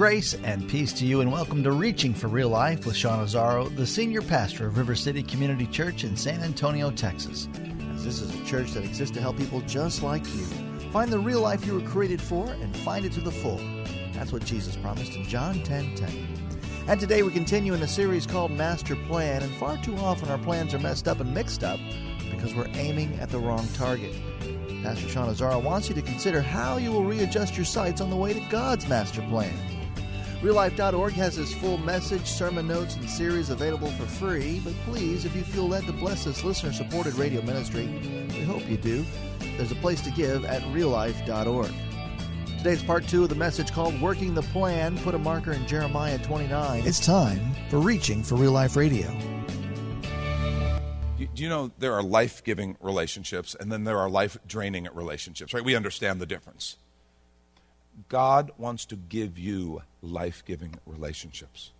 Grace and peace to you, and welcome to Reaching for Real Life with Sean Azzaro, the senior pastor of River City Community Church in San Antonio, Texas. As this is a church that exists to help people just like you find the real life you were created for and find it to the full. That's what Jesus promised in John 10 10. And today we continue in a series called Master Plan, and far too often our plans are messed up and mixed up because we're aiming at the wrong target. Pastor Sean Azzaro wants you to consider how you will readjust your sights on the way to God's master plan. RealLife.org has his full message, sermon notes, and series available for free. But please, if you feel led to bless this listener supported radio ministry, we hope you do. There's a place to give at reallife.org. Today's part two of the message called Working the Plan. Put a marker in Jeremiah 29. It's time for Reaching for Real Life Radio. Do you know there are life giving relationships and then there are life draining relationships, right? We understand the difference. God wants to give you life giving relationships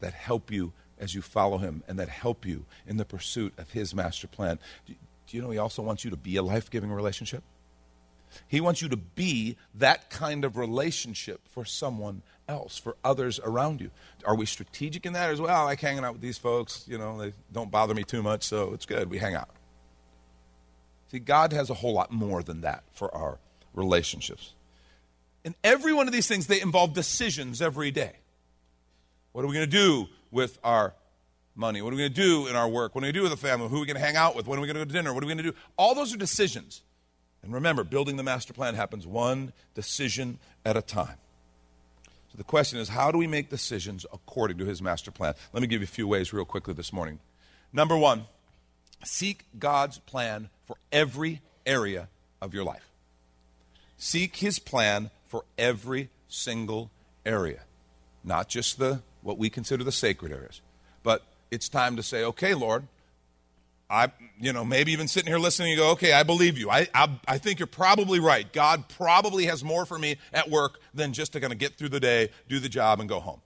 that help you as you follow Him and that help you in the pursuit of His master plan. Do, you know He also wants you to be a life giving relationship? He wants you to be that kind of relationship for someone else, for others around you. Are we strategic in that as well? I like hanging out with these folks, you know, they don't bother me too much, so it's good. We hang out. See, God has a whole lot more than that for our relationships. And every one of these things, they involve decisions every day. What are we going to do with our money? What are we going to do in our work? What are we going to do with the family? Who are we going to hang out with? When are we going to go to dinner? What are we going to do? All those are decisions. And remember, building the master plan happens one decision at a time. So the question is, how do we make decisions according to his master plan? Let me give you a few ways real quickly this morning. Number one, seek God's plan for every area of your life. Seek his plan for every single area, not just the what we consider the sacred areas. But it's time to say, okay, Lord, I, you know, maybe even sitting here listening, you go, okay, I believe you. I, I, I think you're probably right. God probably has more for me at work than just to kind of get through the day, do the job, and go home.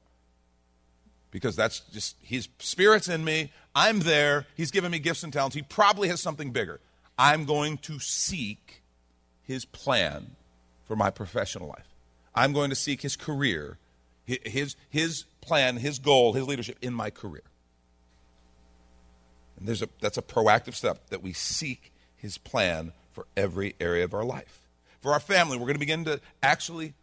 Because that's just, His Spirit's in me. I'm there. He's given me gifts and talents. He probably has something bigger. I'm going to seek His plan for my professional life. I'm going to seek his career, his, his plan, his goal, his leadership in my career. And there's a, that's a proactive step that we seek his plan for every area of our life. For our family, we're going to begin to actually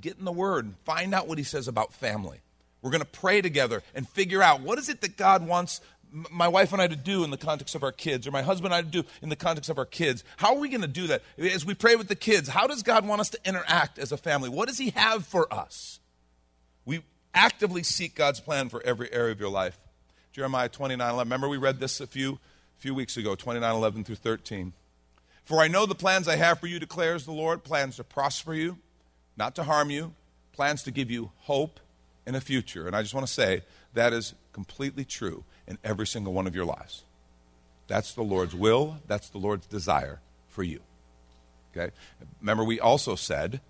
get in the Word and find out what he says about family. We're going to pray together and figure out what is it that God wants my wife and I to do in the context of our kids, or my husband and I to do in the context of our kids? How are we going to do that? As we pray with the kids, how does God want us to interact as a family? What does He have for us? We actively seek God's plan for every area of your life. Jeremiah 29 11. Remember, we read this a few, few weeks ago, 29 11 through 13. For I know the plans I have for you, declares the Lord plans to prosper you, not to harm you, plans to give you hope and a future. And I just want to say that is completely true in every single one of your lives. That's the Lord's will, that's the Lord's desire for you. Okay? Remember, we also said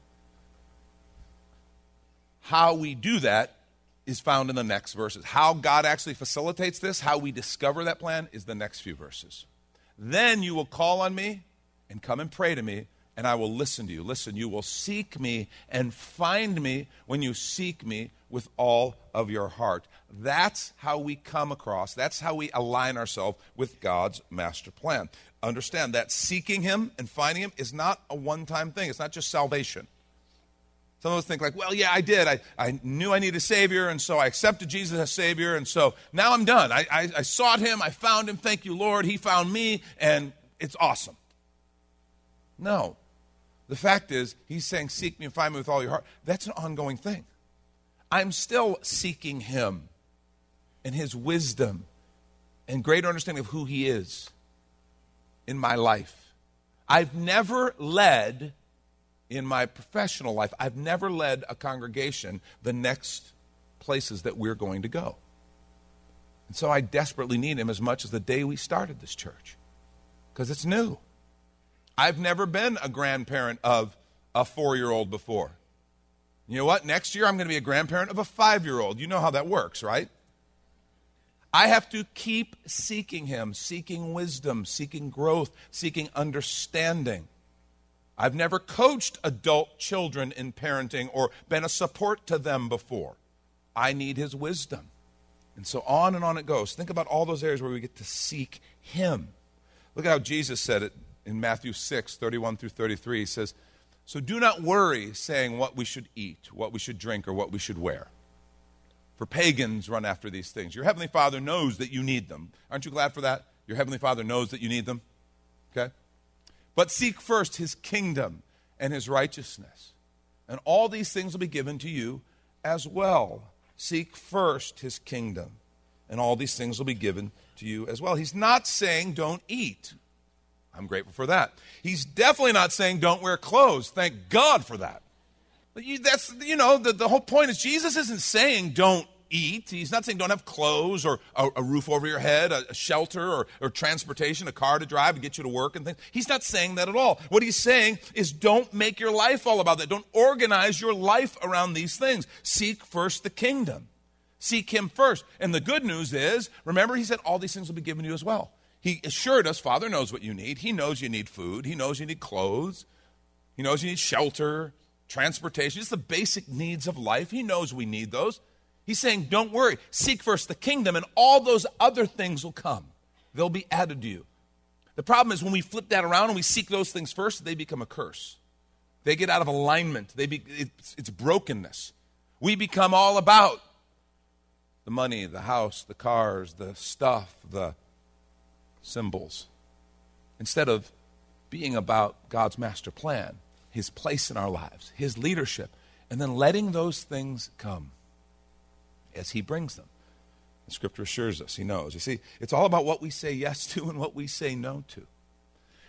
how we do that is found in the next verses. How God actually facilitates this, how we discover that plan, is the next few verses. Then you will call on me and come and pray to me, and I will listen to you. Listen, you will seek me and find me when you seek me with all of your heart. That's how we come across, that's how we align ourselves with God's master plan. Understand that seeking Him and finding Him is not a one time thing, it's not just salvation. Some of us think, like, well, yeah, I did. I, I knew I needed a Savior, and so I accepted Jesus as Savior, and so now I'm done. I, I, I sought Him, I found Him, thank you, Lord. He found me, and it's awesome. No. The fact is, He's saying, seek me and find me with all your heart. That's an ongoing thing. I'm still seeking Him and His wisdom and greater understanding of who He is in my life. I've never led in my professional life, I've never led a congregation the next places that we're going to go. And so I desperately need Him as much as the day we started this church because it's new. I've never been a grandparent of a four year old before. You know what? Next year I'm going to be a grandparent of a five year old. You know how that works, right? I have to keep seeking Him, seeking wisdom, seeking growth, seeking understanding. I've never coached adult children in parenting or been a support to them before. I need his wisdom. And so on and on it goes. Think about all those areas where we get to seek him. Look at how Jesus said it in Matthew 6, 31 through 33. He says, So do not worry saying what we should eat, what we should drink, or what we should wear. For pagans run after these things. Your Heavenly Father knows that you need them. Aren't you glad for that? Your Heavenly Father knows that you need them. Okay? But seek first His kingdom and His righteousness, and all these things will be given to you as well. Seek first His kingdom, and all these things will be given to you as well. He's not saying don't eat. I'm grateful for that. He's definitely not saying don't wear clothes. Thank God for that. You, that's, you know, the, the whole point is Jesus isn't saying don't eat. He's not saying don't have clothes or a, a roof over your head, a, a shelter or, or transportation, a car to drive to get you to work and things. He's not saying that at all. What he's saying is don't make your life all about that. Don't organize your life around these things. Seek first the kingdom. Seek him first. And the good news is, remember, he said all these things will be given to you as well. He assured us, Father knows what you need. He knows you need food. He knows you need clothes. He knows you need shelter, transportation, just the basic needs of life. He knows we need those. He's saying, don't worry. Seek first the kingdom, and all those other things will come. They'll be added to you. The problem is when we flip that around and we seek those things first, they become a curse. They get out of alignment. They be, it's, it's brokenness. We become all about the money, the house, the cars, the stuff, the symbols, instead of being about God's master plan, His place in our lives, His leadership, and then letting those things come as He brings them. The scripture assures us, He knows. You see, it's all about what we say yes to and what we say no to.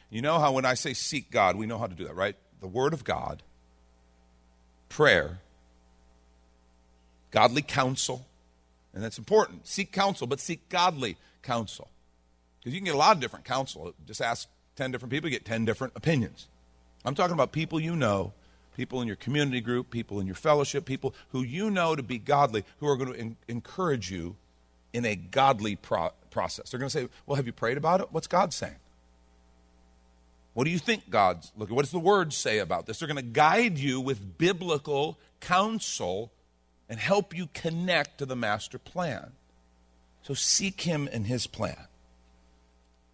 You know how when I say seek God, we know how to do that, right? The Word of God, prayer, godly counsel, and that's important. Seek counsel, but seek godly counsel. Because you can get a lot of different counsel. Just ask 10 different people, you get 10 different opinions. I'm talking about people you know, people in your community group, people in your fellowship, people who you know to be godly, who are going to in- encourage you in a godly pro- process. They're going to say, Well, have you prayed about it? What's God saying? What do you think God's looking? What does the Word say about this? They're going to guide you with biblical counsel and help you connect to the master plan. So seek Him and His plan.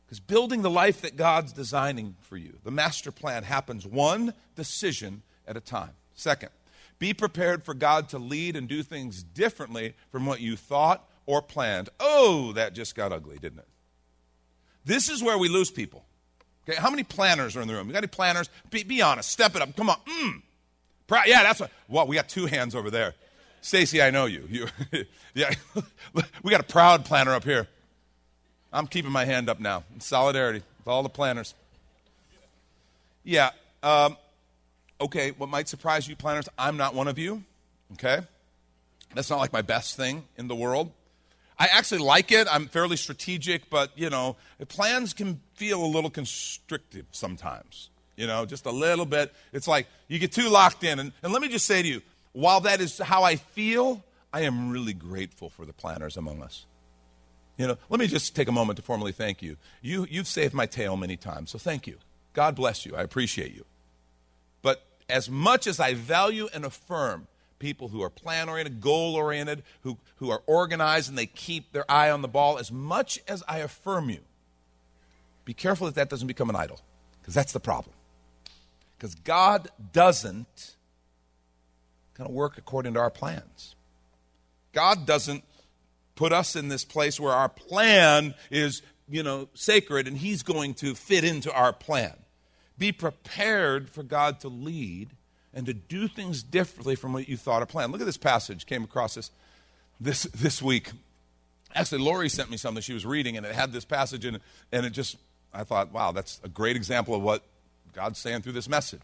Because building the life that God's designing for you, the master plan happens one decision at a time. Second, be prepared for God to lead and do things differently from what you thought or planned. Oh, that just got ugly, didn't it? This is where we lose people. Okay, how many planners are in the room? You got any planners? Be, be honest. Step it up. Come on. Mm. Yeah, that's what. Well, we got two hands over there. Stacy, I know you. You, yeah, we got a proud planner up here. I'm keeping my hand up now in solidarity with all the planners. Yeah. Um, okay, what might surprise you, planners, I'm not one of you. Okay? That's not like my best thing in the world. I actually like it. I'm fairly strategic, but, you know, plans can feel a little constrictive sometimes. You know, just a little bit. It's like you get too locked in. And, and let me just say to you, while that is how I feel, I am really grateful for the planners among us. You know, let me just take a moment to formally thank you. you you've saved my tail many times, so thank you. God bless you. I appreciate you. But as much as I value and affirm people who are plan oriented, goal oriented, who, who are organized and they keep their eye on the ball, as much as I affirm you, be careful that that doesn't become an idol, because that's the problem. Because God doesn't kind of work according to our plans. God doesn't put us in this place where our plan is, you know, sacred and He's going to fit into our plan. Be prepared for God to lead and to do things differently from what you thought a plan. Look at this passage. Came across this this this week. Actually, Lori sent me something she was reading, and it had this passage in it, and it just I thought, wow, that's a great example of what God's saying through this message.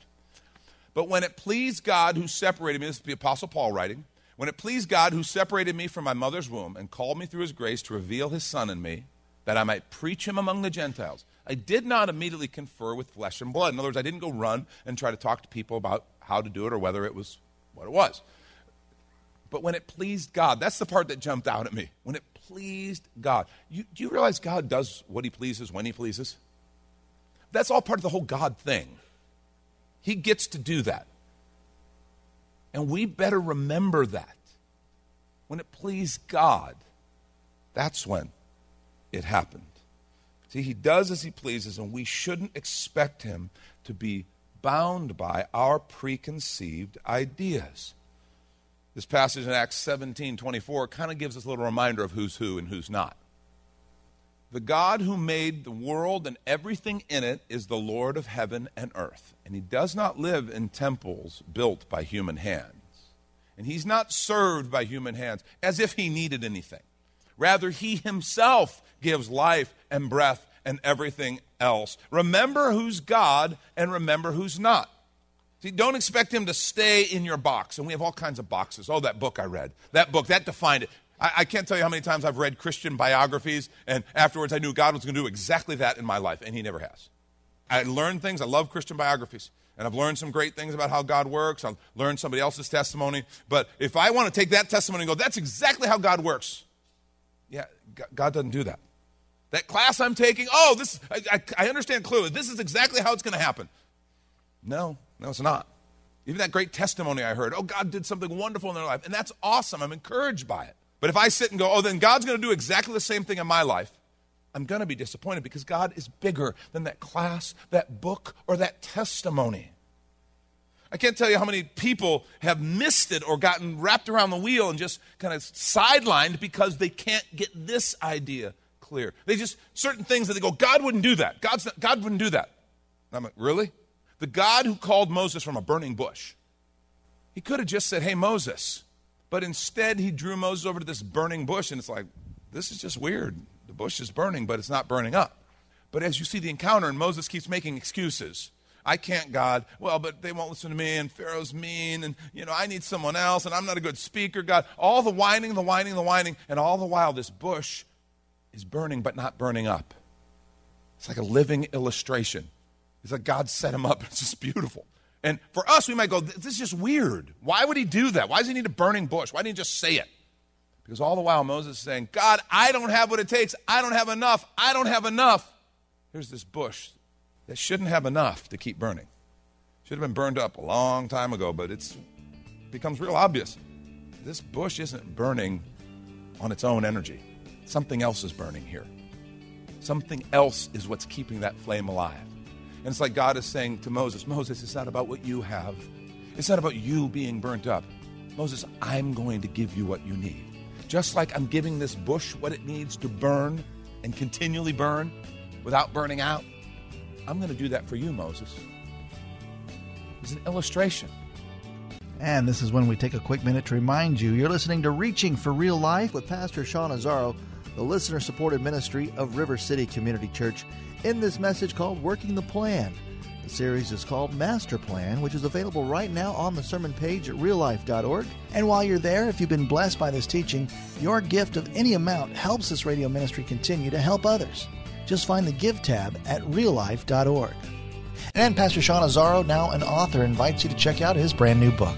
But when it pleased God who separated me, this is the Apostle Paul writing, when it pleased God, who separated me from my mother's womb and called me through his grace to reveal his Son in me, that I might preach him among the Gentiles, I did not immediately confer with flesh and blood. In other words, I didn't go run and try to talk to people about how to do it or whether it was what it was. But when it pleased God, that's the part that jumped out at me. When it pleased God. You, do you realize God does what he pleases when he pleases? That's all part of the whole God thing. He gets to do that. And we better remember that. When it pleased God, that's when it happened. See, he does as he pleases, and we shouldn't expect him to be bound by our preconceived ideas. This passage in Acts 17 24 kind of gives us a little reminder of who's who and who's not. The God who made the world and everything in it is the Lord of heaven and earth. And he does not live in temples built by human hands. And he's not served by human hands as if he needed anything. Rather, he himself gives life and breath and everything else. Remember who's God and remember who's not. See, don't expect him to stay in your box. And we have all kinds of boxes. Oh, that book I read. That book, that defined it. I, I can't tell you how many times I've read Christian biographies, and afterwards I knew God was going to do exactly that in my life, and he never has. I learn things. I love Christian biographies. And I've learned some great things about how God works. I've learned somebody else's testimony. But if I want to take that testimony and go, that's exactly how God works. Yeah, God doesn't do that. That class I'm taking, oh, this I, I, I understand clearly. This is exactly how it's going to happen. No, no, it's not. Even that great testimony I heard, oh, God did something wonderful in their life. And that's awesome. I'm encouraged by it. But if I sit and go, oh, then God's going to do exactly the same thing in my life, I'm going to be disappointed because God is bigger than that class, that book, or that testimony. I can't tell you how many people have missed it or gotten wrapped around the wheel and just kind of sidelined because they can't get this idea clear. They just, certain things that they go, God wouldn't do that. God's not, God wouldn't do that. And I'm like, really? The God who called Moses from a burning bush, he could have just said, hey, Moses. But instead, he drew Moses over to this burning bush, and it's like, this is just weird. The bush is burning, but it's not burning up. But as you see the encounter, and Moses keeps making excuses. I can't, God. Well, but they won't listen to me, and Pharaoh's mean, and, you know, I need someone else, and I'm not a good speaker, God. All the whining, the whining, the whining, and all the while, this bush is burning but not burning up. It's like a living illustration. It's like God set him up. It's just beautiful. And for us, we might go, this is just weird. Why would he do that? Why does he need a burning bush? Why didn't he just say it? Because all the while Moses is saying, God, I don't have what it takes. I don't have enough. I don't have enough. Here's this bush that shouldn't have enough to keep burning. Should have been burned up a long time ago, but it becomes real obvious. This bush isn't burning on its own energy. Something else is burning here. Something else is what's keeping that flame alive. And it's like God is saying to Moses, Moses, it's not about what you have. It's not about you being burnt up. Moses, I'm going to give you what you need. Just like I'm giving this bush what it needs to burn and continually burn without burning out, I'm going to do that for you, Moses. It's an illustration. And this is when we take a quick minute to remind you you're listening to Reaching for Real Life with Pastor Sean Azzaro the listener supported ministry of River City Community Church, in this message called Working the Plan. The series is called Master Plan, which is available right now on the sermon page at reallife.org. And while you're there, if you've been blessed by this teaching, your gift of any amount helps this radio ministry continue to help others. Just find the Give tab at reallife.org. And Pastor Sean Azzaro, now an author, invites you to check out his brand new book.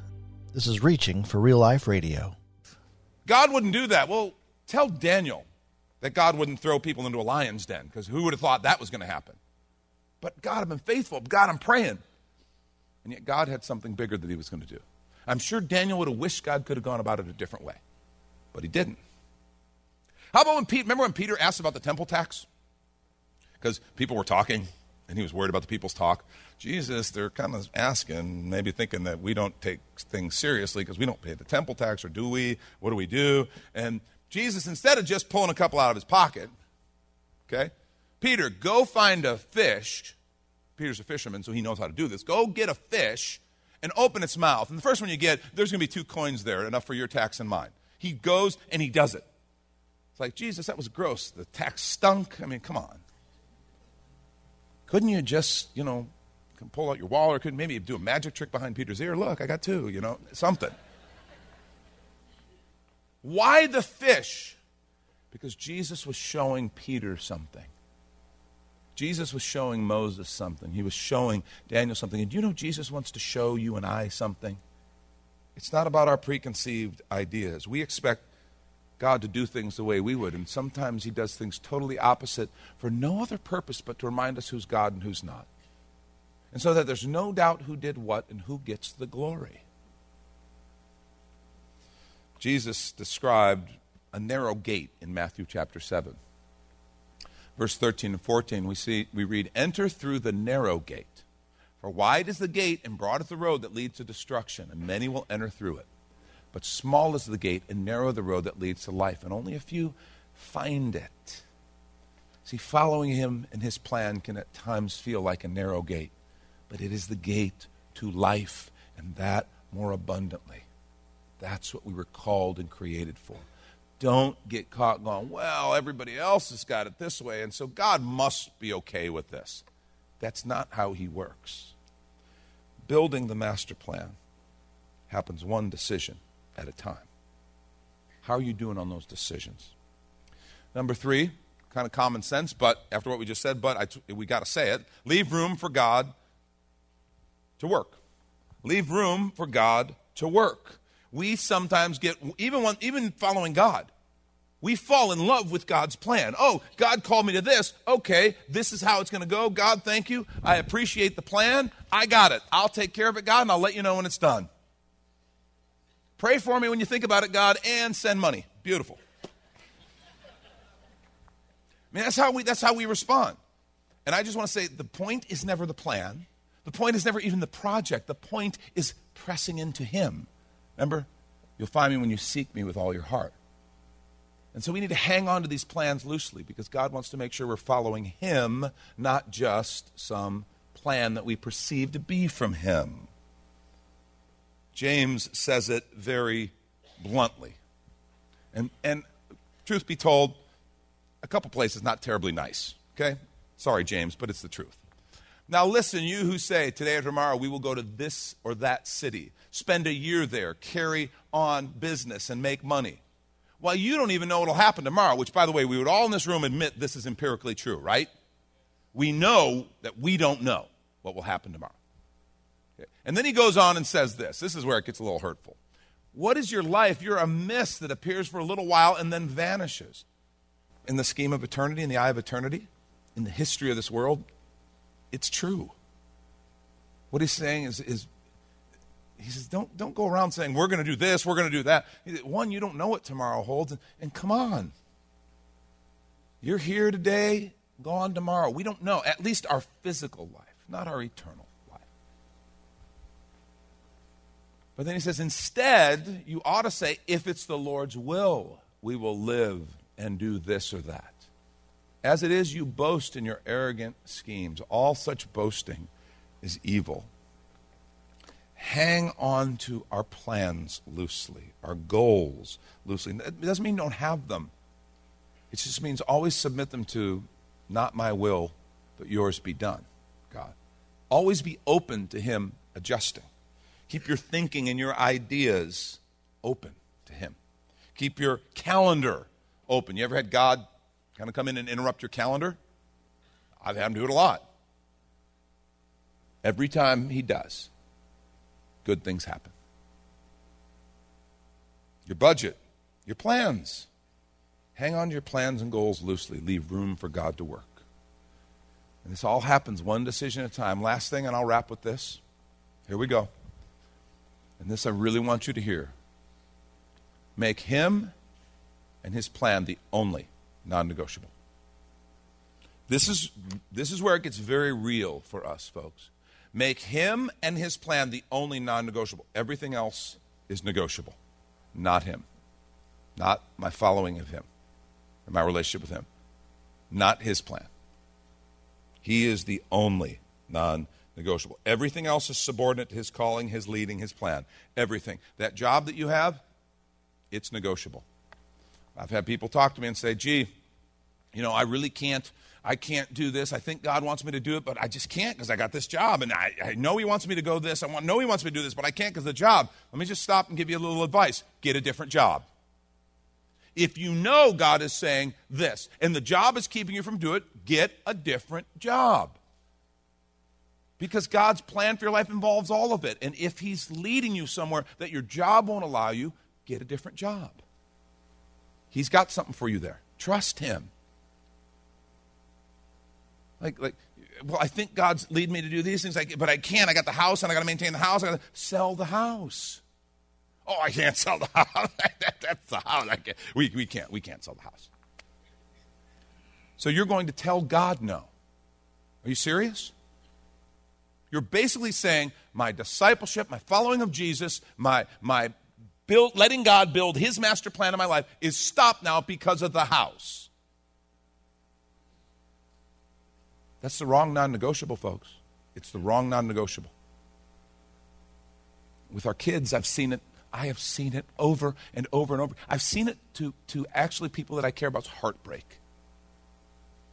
This is Reaching for Real Life Radio. God wouldn't do that. Well, tell Daniel that God wouldn't throw people into a lion's den because who would have thought that was going to happen? But God, I've been faithful. God, I'm praying. And yet God had something bigger that he was going to do. I'm sure Daniel would have wished God could have gone about it a different way, but he didn't. How about when Pete, remember when Peter asked about the temple tax? Because people were talking and he was worried about the people's talk. Jesus, they're kind of asking, maybe thinking that we don't take things seriously because we don't pay the temple tax, or do we? What do we do? And Jesus, instead of just pulling a couple out of his pocket, okay, Peter, go find a fish. Peter's a fisherman, so he knows how to do this. Go get a fish and open its mouth. And the first one you get, there's going to be two coins there, enough for your tax and mine. He goes and he does it. It's like, Jesus, that was gross. The tax stunk. I mean, come on. Couldn't you just, you know, pull out your wallet or could maybe do a magic trick behind Peter's ear? Look, I got two, you know, something. Why the fish? Because Jesus was showing Peter something. Jesus was showing Moses something. He was showing Daniel something. And do you know Jesus wants to show you and I something? It's not about our preconceived ideas. We expect God to do things the way we would, and sometimes He does things totally opposite for no other purpose but to remind us who's God and who's not. And so that there's no doubt who did what and who gets the glory. Jesus described a narrow gate in Matthew chapter 7 verse 13 and 14, we see we read, "Enter through the narrow gate, for wide is the gate and broad is the road that leads to destruction, and many will enter through it. But small is the gate and narrow the road that leads to life, and only a few find it." See, following him and his plan can at times feel like a narrow gate, but it is the gate to life, and that more abundantly. That's what we were called and created for don't get caught going, well, everybody else has got it this way, and so God must be okay with this. That's not how He works. Building the master plan happens one decision at a time. How are you doing on those decisions? Number three, kind of common sense, but after what we just said, but I, we got to say it leave room for God to work. Leave room for God to work we sometimes get, even, when, even following God, we fall in love with God's plan. Oh, God called me to this. Okay, this is how it's going to go. God, thank you. I appreciate the plan. I got it. I'll take care of it, God, and I'll let you know when it's done. Pray for me when you think about it, God, and send money. Beautiful. I mean, that's how we, that's how we respond. And I just want to say the point is never the plan. The point is never even the project. The point is pressing into Him. Remember? You'll find me when you seek me with all your heart. And so we need to hang on to these plans loosely because God wants to make sure we're following Him, not just some plan that we perceive to be from Him. James says it very bluntly. And, and truth be told, a couple places not terribly nice. Okay? Sorry, James, but it's the truth. Now, listen, you who say, today or tomorrow we will go to this or that city, spend a year there, carry on business, and make money. Well, you don't even know what will happen tomorrow, which, by the way, we would all in this room admit this is empirically true, right? We know that we don't know what will happen tomorrow. And then he goes on and says this this is where it gets a little hurtful. What is your life? You're a mist that appears for a little while and then vanishes. In the scheme of eternity, in the eye of eternity, in the history of this world, it's true. What he's saying is, is he says, don't, don't go around saying, we're going to do this, we're going to do that. One, you don't know what tomorrow holds. And, and come on. You're here today, gone tomorrow. We don't know. At least our physical life, not our eternal life. But then he says, instead, you ought to say, if it's the Lord's will, we will live and do this or that. As it is, you boast in your arrogant schemes. All such boasting is evil. Hang on to our plans loosely, our goals loosely. It doesn't mean don't have them. It just means always submit them to not my will, but yours be done, God. Always be open to Him adjusting. Keep your thinking and your ideas open to Him. Keep your calendar open. You ever had God kind of come in and interrupt your calendar? I've had him do it a lot. Every time he does, good things happen. Your budget, your plans. Hang on to your plans and goals loosely. Leave room for God to work. And this all happens one decision at a time. Last thing, and I'll wrap with this. Here we go. And this I really want you to hear. Make him and his plan the only non negotiable. This is, this is where it gets very real for us, folks. Make him and his plan the only non negotiable. Everything else is negotiable, not him, not my following of him, or my relationship with him, not his plan. He is the only non negotiable. Everything else is subordinate to his calling, his leading, his plan. Everything. That job that you have, it's negotiable. I've had people talk to me and say, gee, you know, I really can't. I can't do this. I think God wants me to do it, but I just can't because I got this job. And I, I, know He wants me to go this. I want, know He wants me to do this, but I can't because the job. Let me just stop and give you a little advice get a different job. If you know God is saying this and the job is keeping you from doing it, get a different job. Because God's plan for your life involves all of it. And if He's leading you somewhere that your job won't allow you, get a different job. He's got something for you there. Trust Him. Like, like, well, I think God's leading me to do these things, but I can't. I got the house and I got to maintain the house. I got to sell the house. Oh, I can't sell the house. that, that's the house. I can't. We, we can't. We can't sell the house. So you're going to tell God no. Are you serious? You're basically saying my discipleship, my following of Jesus, my my build, letting God build His master plan in my life is stopped now because of the house. That's the wrong non negotiable, folks. It's the wrong non negotiable. With our kids, I've seen it. I have seen it over and over and over. I've seen it to, to actually people that I care about's heartbreak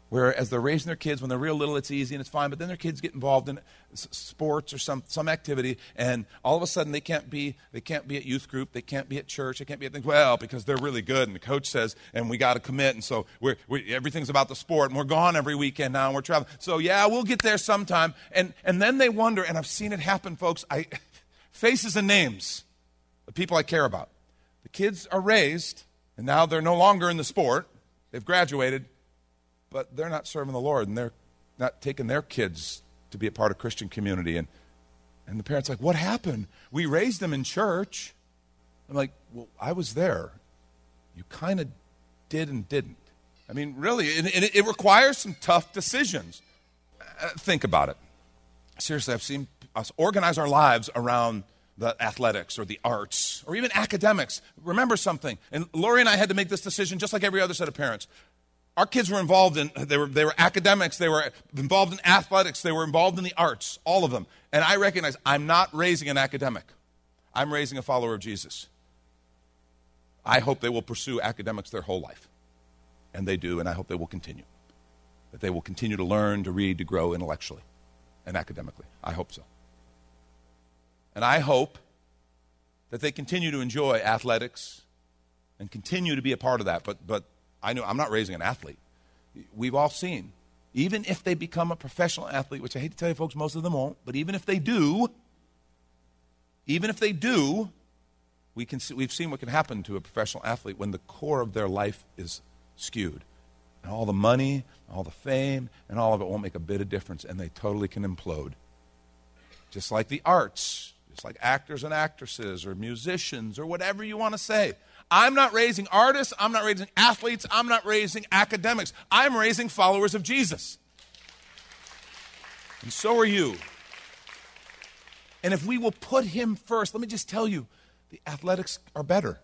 where as they're raising their kids when they're real little it's easy and it's fine but then their kids get involved in sports or some, some activity and all of a sudden they can't be they can't be at youth group they can't be at church they can't be at things well because they're really good and the coach says and we got to commit and so we're, we, everything's about the sport and we're gone every weekend now and we're traveling. So yeah we'll get there sometime and and then they wonder and i've seen it happen folks i faces and names the people i care about. The kids are raised and now they're no longer in the sport. They've graduated but they're not serving the Lord and they're not taking their kids to be a part of Christian community. And, and the parents like, what happened? We raised them in church. I'm like, well, I was there. You kind of did and didn't. I mean, really, it, it requires some tough decisions. Uh, think about it. Seriously, I've seen us organize our lives around the athletics or the arts or even academics. Remember something, and Lori and I had to make this decision just like every other set of parents our kids were involved in they were, they were academics they were involved in athletics they were involved in the arts all of them. And i recognize i'm not raising an academic. I'm raising a follower of jesus. I hope they will pursue academics their whole life. And they do and i hope they will continue. That they will continue to learn to read to grow intellectually and academically. I hope so. And i hope that they continue to enjoy athletics and continue to be a part of that. But but I know I'm not raising an athlete. We've all seen, even if they become a professional athlete, which I hate to tell you folks, most of them won't, but even if they do, even if they do, we can see, we've seen what can happen to a professional athlete when the core of their life is skewed. And all the money, all the fame, and all of it won't make a bit of difference, and they totally can implode. Just like the arts, just like actors and actresses, or musicians, or whatever you want to say. I'm not raising artists, I'm not raising athletes, I'm not raising academics. I'm raising followers of Jesus. And so are you. And if we will put him first, let me just tell you the athletics are better.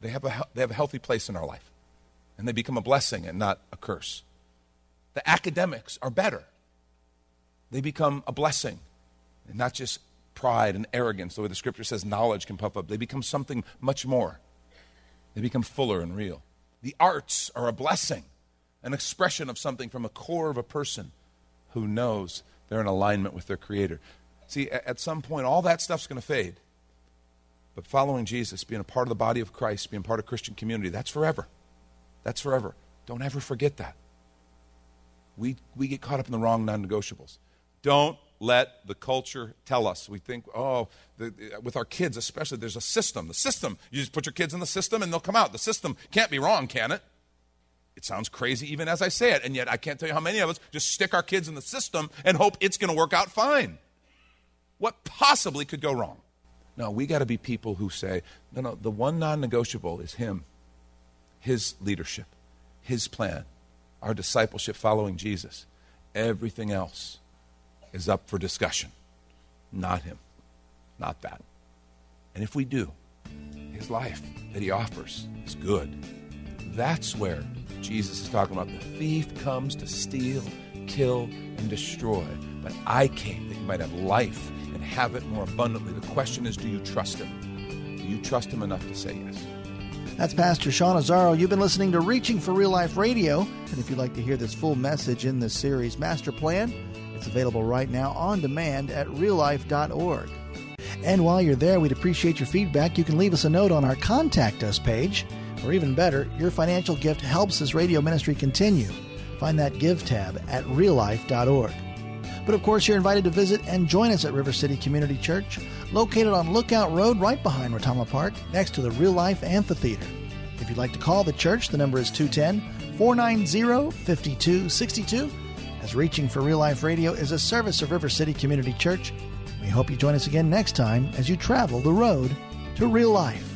They have a, they have a healthy place in our life, and they become a blessing and not a curse. The academics are better. They become a blessing and not just pride and arrogance, the way the scripture says knowledge can puff up. They become something much more. They become fuller and real. The arts are a blessing, an expression of something from a core of a person who knows they're in alignment with their Creator. See, at some point, all that stuff's going to fade. But following Jesus, being a part of the body of Christ, being part of Christian community, that's forever. That's forever. Don't ever forget that. We, we get caught up in the wrong non negotiables. Don't let the culture tell us. We think, oh, the, with our kids especially, there's a system. The system, you just put your kids in the system and they'll come out. The system can't be wrong, can it? It sounds crazy even as I say it, and yet I can't tell you how many of us just stick our kids in the system and hope it's going to work out fine. What possibly could go wrong? No, we got to be people who say, no, no, the one non negotiable is Him, His leadership, His plan, our discipleship following Jesus. Everything else is up for discussion. Not him. Not that. And if we do, his life that he offers is good. That's where Jesus is talking about the thief comes to steal, kill, and destroy. But I came that you might have life and have it more abundantly. The question is do you trust him? Do you trust him enough to say yes? That's Pastor Sean Azzaro. You've been listening to Reaching for Real Life Radio. And if you'd like to hear this full message in this series, Master Plan, it's available right now on demand at reallife.org. And while you're there, we'd appreciate your feedback. You can leave us a note on our Contact Us page, or even better, your financial gift helps this radio ministry continue. Find that Give tab at reallife.org. But of course, you're invited to visit and join us at River City Community Church, located on Lookout Road right behind Retama Park, next to the Real Life Amphitheater. If you'd like to call the church, the number is 210 490 5262. As Reaching for Real Life Radio is a service of River City Community Church, we hope you join us again next time as you travel the road to real life.